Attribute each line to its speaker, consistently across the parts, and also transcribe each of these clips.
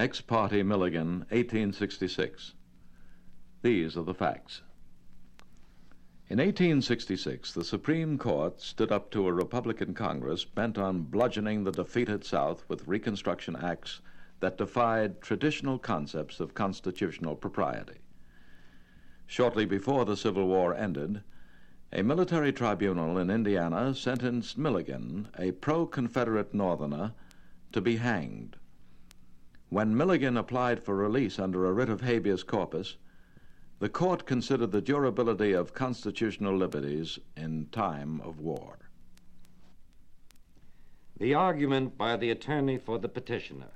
Speaker 1: Ex parte Milligan, 1866. These are the facts. In 1866, the Supreme Court stood up to a Republican Congress bent on bludgeoning the defeated South with Reconstruction Acts that defied traditional concepts of constitutional propriety. Shortly before the Civil War ended, a military tribunal in Indiana sentenced Milligan, a pro Confederate Northerner, to be hanged. When Milligan applied for release under a writ of habeas corpus, the court considered the durability of constitutional liberties in time of war.
Speaker 2: The argument by the attorney for the petitioner.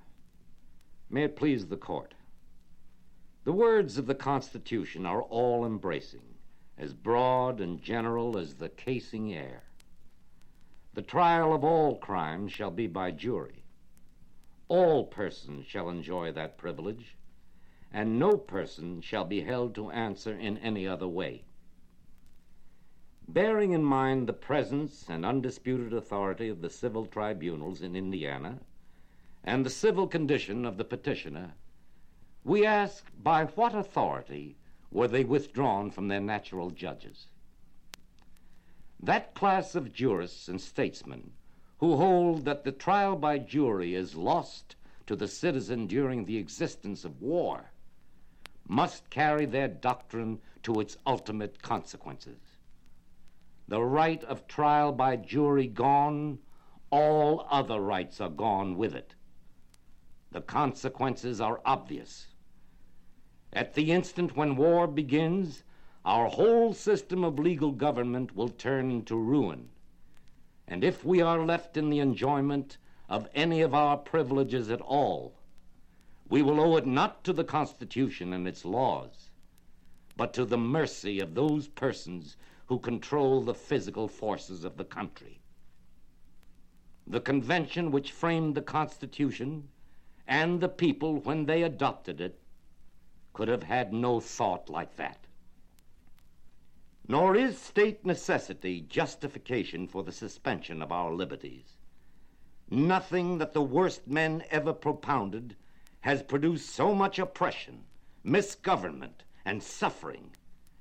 Speaker 2: May it please the court. The words of the Constitution are all embracing, as broad and general as the casing air. The trial of all crimes shall be by jury. All persons shall enjoy that privilege and no person shall be held to answer in any other way. Bearing in mind the presence and undisputed authority of the civil tribunals in Indiana and the civil condition of the petitioner, we ask by what authority were they withdrawn from their natural judges? That class of jurists and statesmen who hold that the trial by jury is lost to the citizen during the existence of war must carry their doctrine to its ultimate consequences. The right of trial by jury gone, all other rights are gone with it. The consequences are obvious. At the instant when war begins, our whole system of legal government will turn to ruin. And if we are left in the enjoyment of any of our privileges at all, we will owe it not to the Constitution and its laws, but to the mercy of those persons who control the physical forces of the country. The convention which framed the Constitution and the people when they adopted it could have had no thought like that. Nor is state necessity justification for the suspension of our liberties. Nothing that the worst men ever propounded has produced so much oppression, misgovernment, and suffering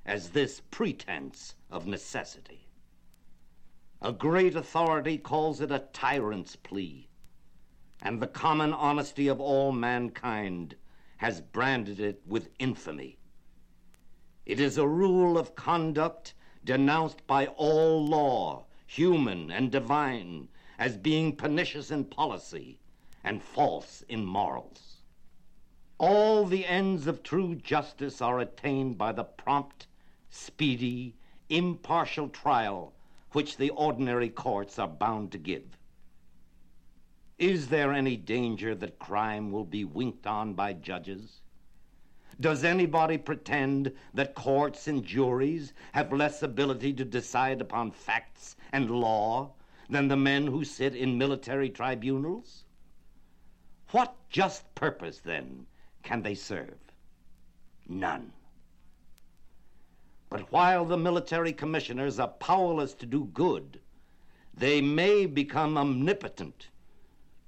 Speaker 2: as this pretense of necessity. A great authority calls it a tyrant's plea, and the common honesty of all mankind has branded it with infamy. It is a rule of conduct denounced by all law, human and divine, as being pernicious in policy and false in morals. All the ends of true justice are attained by the prompt, speedy, impartial trial which the ordinary courts are bound to give. Is there any danger that crime will be winked on by judges? Does anybody pretend that courts and juries have less ability to decide upon facts and law than the men who sit in military tribunals? What just purpose, then, can they serve? None. But while the military commissioners are powerless to do good, they may become omnipotent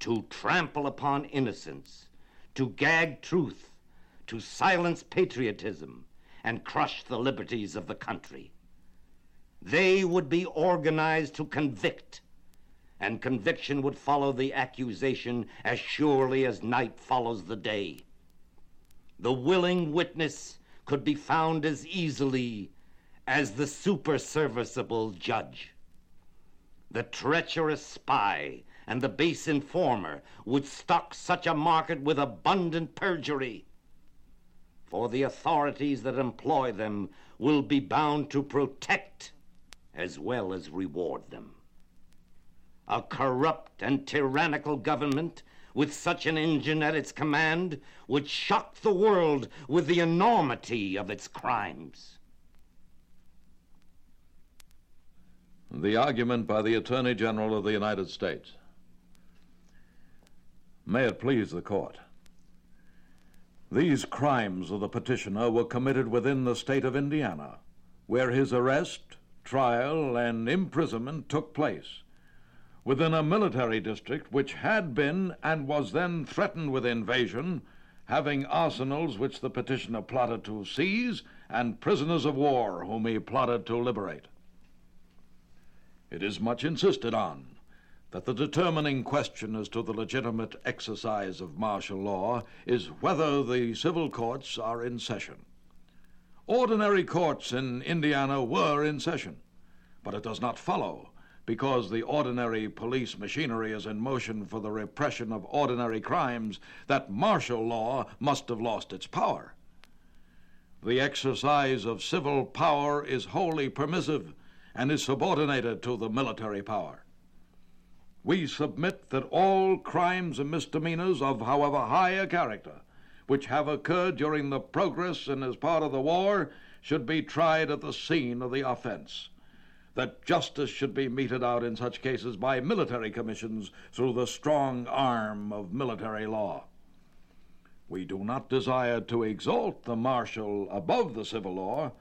Speaker 2: to trample upon innocence, to gag truth, to silence patriotism, and crush the liberties of the country. They would be organized to convict, and conviction would follow the accusation as surely as night follows the day the willing witness could be found as easily as the superserviceable judge. The treacherous spy and the base informer would stock such a market with abundant perjury. For the authorities that employ them will be bound to protect as well as reward them. A corrupt and tyrannical government with such an engine at its command would shock the world with the enormity of its crimes.
Speaker 1: The argument by the Attorney General of the United States. May it please the court. These crimes of the petitioner were committed within the state of Indiana, where his arrest, trial, and imprisonment took place within a military district which had been and was then threatened with invasion having arsenals which the petitioner plotted to seize, and prisoners of war whom he plotted to liberate. It is much insisted on that the determining question as to the legitimate exercise of martial law is whether the civil courts are in session. Ordinary courts in Indiana were in session, but it does not follow because the ordinary police machinery is in motion for the repression of ordinary crimes, that martial law must have lost its power. The exercise of civil power is wholly permissive and is subordinated to the military power. We submit that all crimes and misdemeanors of however high a character, which have occurred during the progress and as part of the war, should be tried at the scene of the offense that justice should be meted out in such cases by military commissions through the strong arm of military law. We do not desire to exalt the martial above the civil law,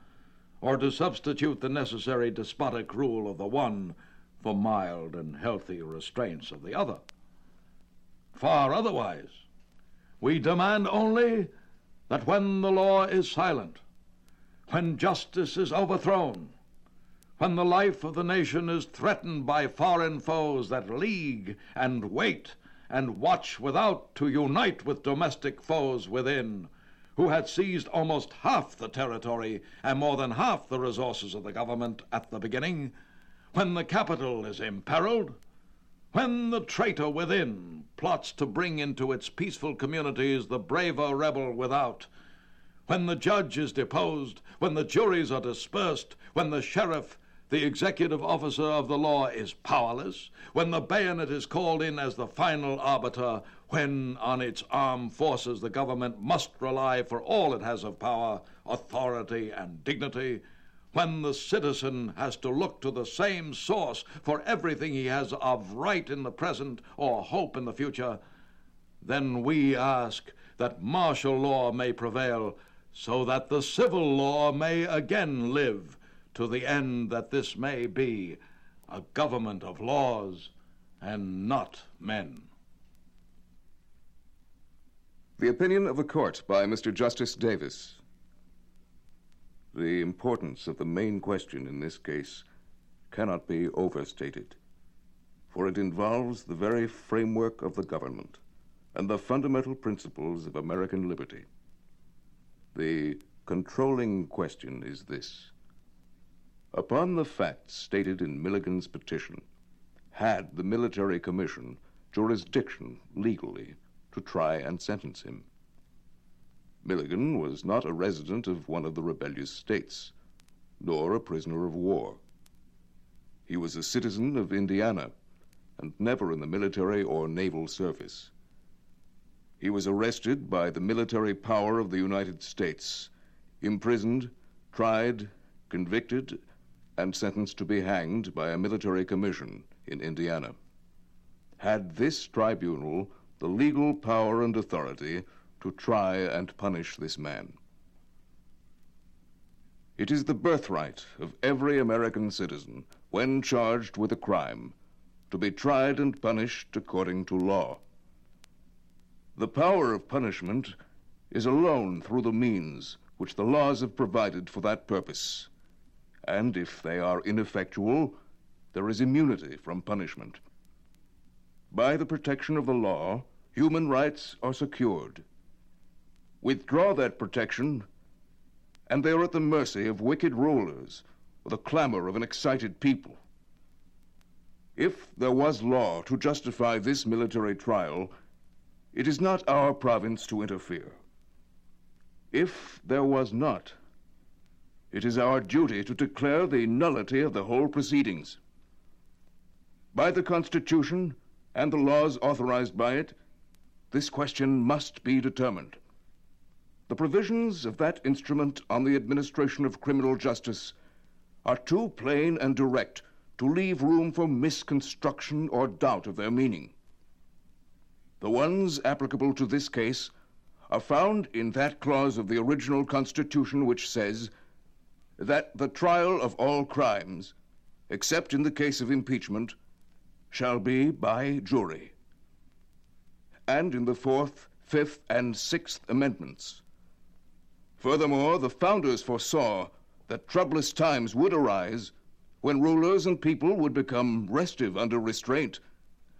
Speaker 1: or to substitute the necessary despotic rule of the one for mild and healthy restraints of the other. Far otherwise. We demand only that when the law is silent, when justice is overthrown, when the life of the nation is threatened by foreign foes that league and wait and watch without to unite with domestic foes within, who had seized almost half the territory and more than half the resources of the government at the beginning, when the capital is imperiled, when the traitor within plots to bring into its peaceful communities the braver rebel without, when the judge is deposed, when the juries are dispersed, when the sheriff the executive officer of the law is powerless, when the bayonet is called in as the final arbiter, when on its armed forces the government must rely for all it has of power, authority, and dignity, when the citizen has to look to the same source for everything he has of right in the present or hope in the future, then we ask that martial law may prevail so that the civil law may again live to the end that this may be a government of laws and not men.
Speaker 3: The opinion of the court by Mr. Justice Davis. The importance of the main question in this case cannot be overstated, for it involves the very framework of the government and the fundamental principles of American liberty. The controlling question is this Upon the facts stated in Milligan's petition, had the military commission jurisdiction legally to try and sentence him? Milligan was not a resident of one of the rebellious states, nor a prisoner of war. He was a citizen of Indiana and never in the military or naval service. He was arrested by the military power of the United States, imprisoned, tried, convicted, and sentenced to be hanged by a military commission in Indiana. Had this tribunal the legal power and authority to try and punish this man? It is the birthright of every American citizen, when charged with a crime, to be tried and punished according to law. The power of punishment is alone through the means which the laws have provided for that purpose and if they are ineffectual, there is immunity from punishment. By the protection of the law, human rights are secured. Withdraw that protection, and they are at the mercy of wicked rulers or the clamor of an excited people. If there was law to justify this military trial, it is not our province to interfere. If there was not, it is our duty to declare the nullity of the whole proceedings. By the Constitution and the laws authorized by it, this question must be determined. The provisions of that instrument on the administration of criminal justice are too plain and direct to leave room for misconstruction or doubt of their meaning. The ones applicable to this case are found in that clause of the original Constitution which says that the trial of all crimes, except in the case of impeachment, shall be by jury. And in the fourth, Fifth, and Sixth Amendments. Furthermore, the founders foresaw that troublous times would arise when rulers and people would become restive under restraint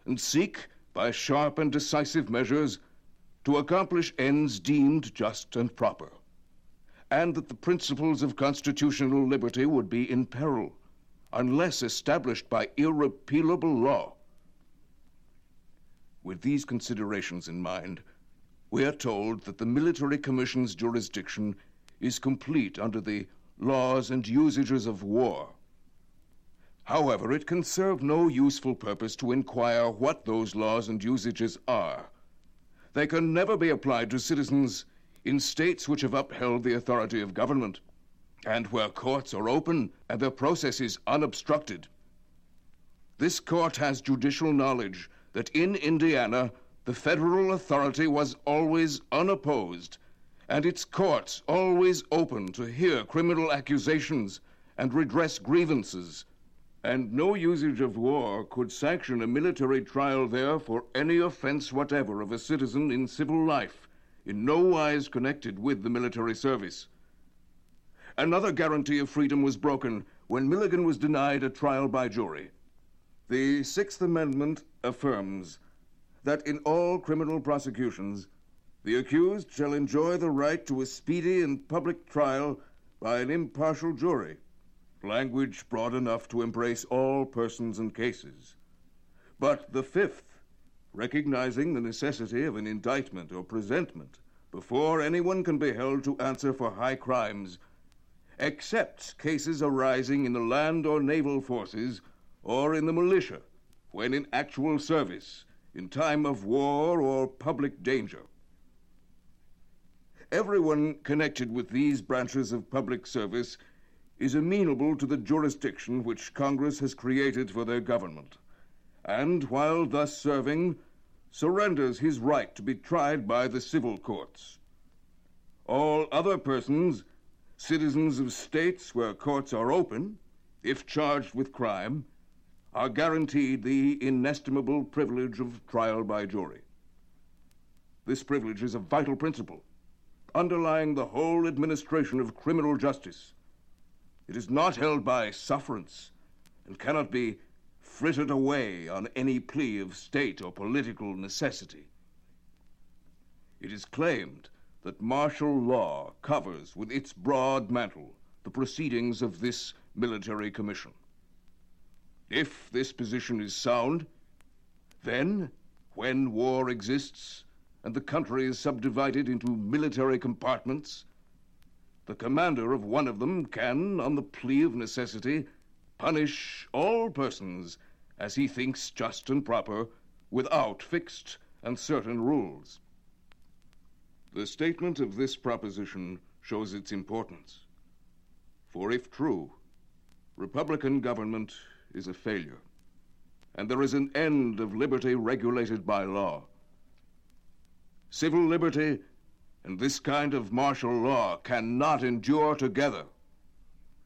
Speaker 3: and seek, by sharp and decisive measures, to accomplish ends deemed just and proper, and that the principles of constitutional liberty would be in peril unless established by irrepealable law. With these considerations in mind, we are told that the Military Commission's jurisdiction is complete under the laws and usages of war. However, it can serve no useful purpose to inquire what those laws and usages are. They can never be applied to citizens in states which have upheld the authority of government, and where courts are open and their processes unobstructed. This court has judicial knowledge that in Indiana, the federal authority was always unopposed, and its courts always open to hear criminal accusations and redress grievances. And no usage of war could sanction a military trial there for any offense whatever of a citizen in civil life, in no wise connected with the military service. Another guarantee of freedom was broken when Milligan was denied a trial by jury. The Sixth Amendment affirms that in all criminal prosecutions, the accused shall enjoy the right to a speedy and public trial by an impartial jury, language broad enough to embrace all persons and cases. But the fifth, recognizing the necessity of an indictment or presentment before anyone can be held to answer for high crimes, excepts cases arising in the land or naval forces or in the militia when in actual service, in time of war or public danger. Everyone connected with these branches of public service is amenable to the jurisdiction which Congress has created for their government, and while thus serving, surrenders his right to be tried by the civil courts. All other persons, citizens of states where courts are open, if charged with crime, are guaranteed the inestimable privilege of trial by jury. This privilege is a vital principle underlying the whole administration of criminal justice. It is not held by sufferance and cannot be frittered away on any plea of state or political necessity. It is claimed that martial law covers with its broad mantle the proceedings of this military commission. If this position is sound, then, when war exists and the country is subdivided into military compartments, the commander of one of them can, on the plea of necessity, punish all persons as he thinks just and proper without fixed and certain rules. The statement of this proposition shows its importance. For if true, Republican government is a failure, and there is an end of liberty regulated by law. Civil liberty and this kind of martial law cannot endure together.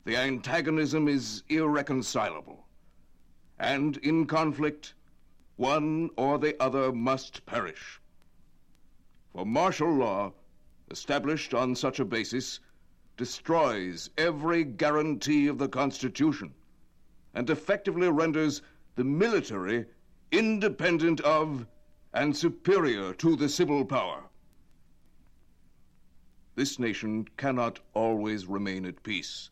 Speaker 3: The antagonism is irreconcilable, and in conflict, one or the other must perish. For martial law, established on such a basis, destroys every guarantee of the Constitution and effectively renders the military independent of and superior to the civil power. This nation cannot always remain at peace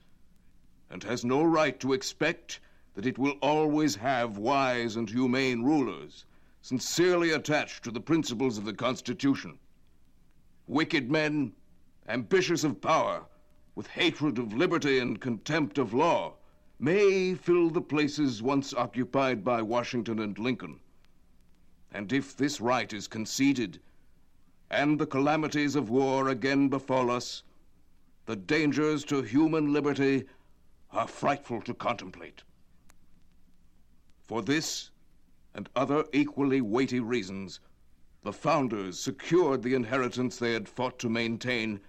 Speaker 3: and has no right to expect that it will always have wise and humane rulers, sincerely attached to the principles of the Constitution. Wicked men, ambitious of power, with hatred of liberty and contempt of law, may fill the places once occupied by Washington and Lincoln. And if this right is conceded, and the calamities of war again befall us, the dangers to human liberty are frightful to contemplate. For this and other equally weighty reasons, the founders secured the inheritance they had fought to maintain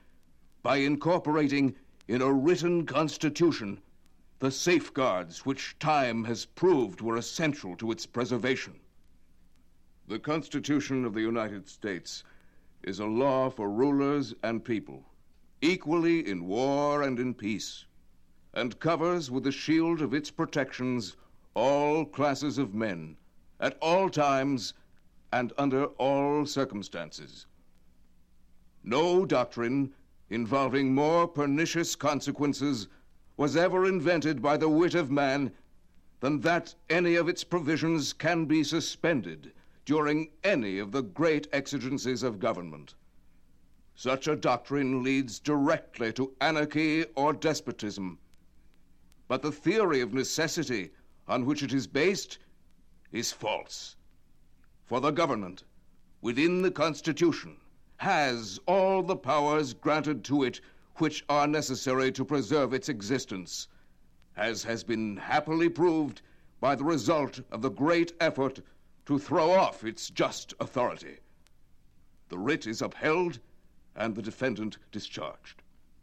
Speaker 3: by incorporating in a written constitution the safeguards which time has proved were essential to its preservation. The Constitution of the United States is a law for rulers and people, equally in war and in peace, and covers with the shield of its protections all classes of men, at all times and under all circumstances. No doctrine involving more pernicious consequences was ever invented by the wit of man than that any of its provisions can be suspended during any of the great exigencies of government. Such a doctrine leads directly to anarchy or despotism. But the theory of necessity on which it is based is false. For the government, within the Constitution, has all the powers granted to it which are necessary to preserve its existence, as has been happily proved by the result of the great effort to throw off its just authority. The writ is upheld and the defendant discharged.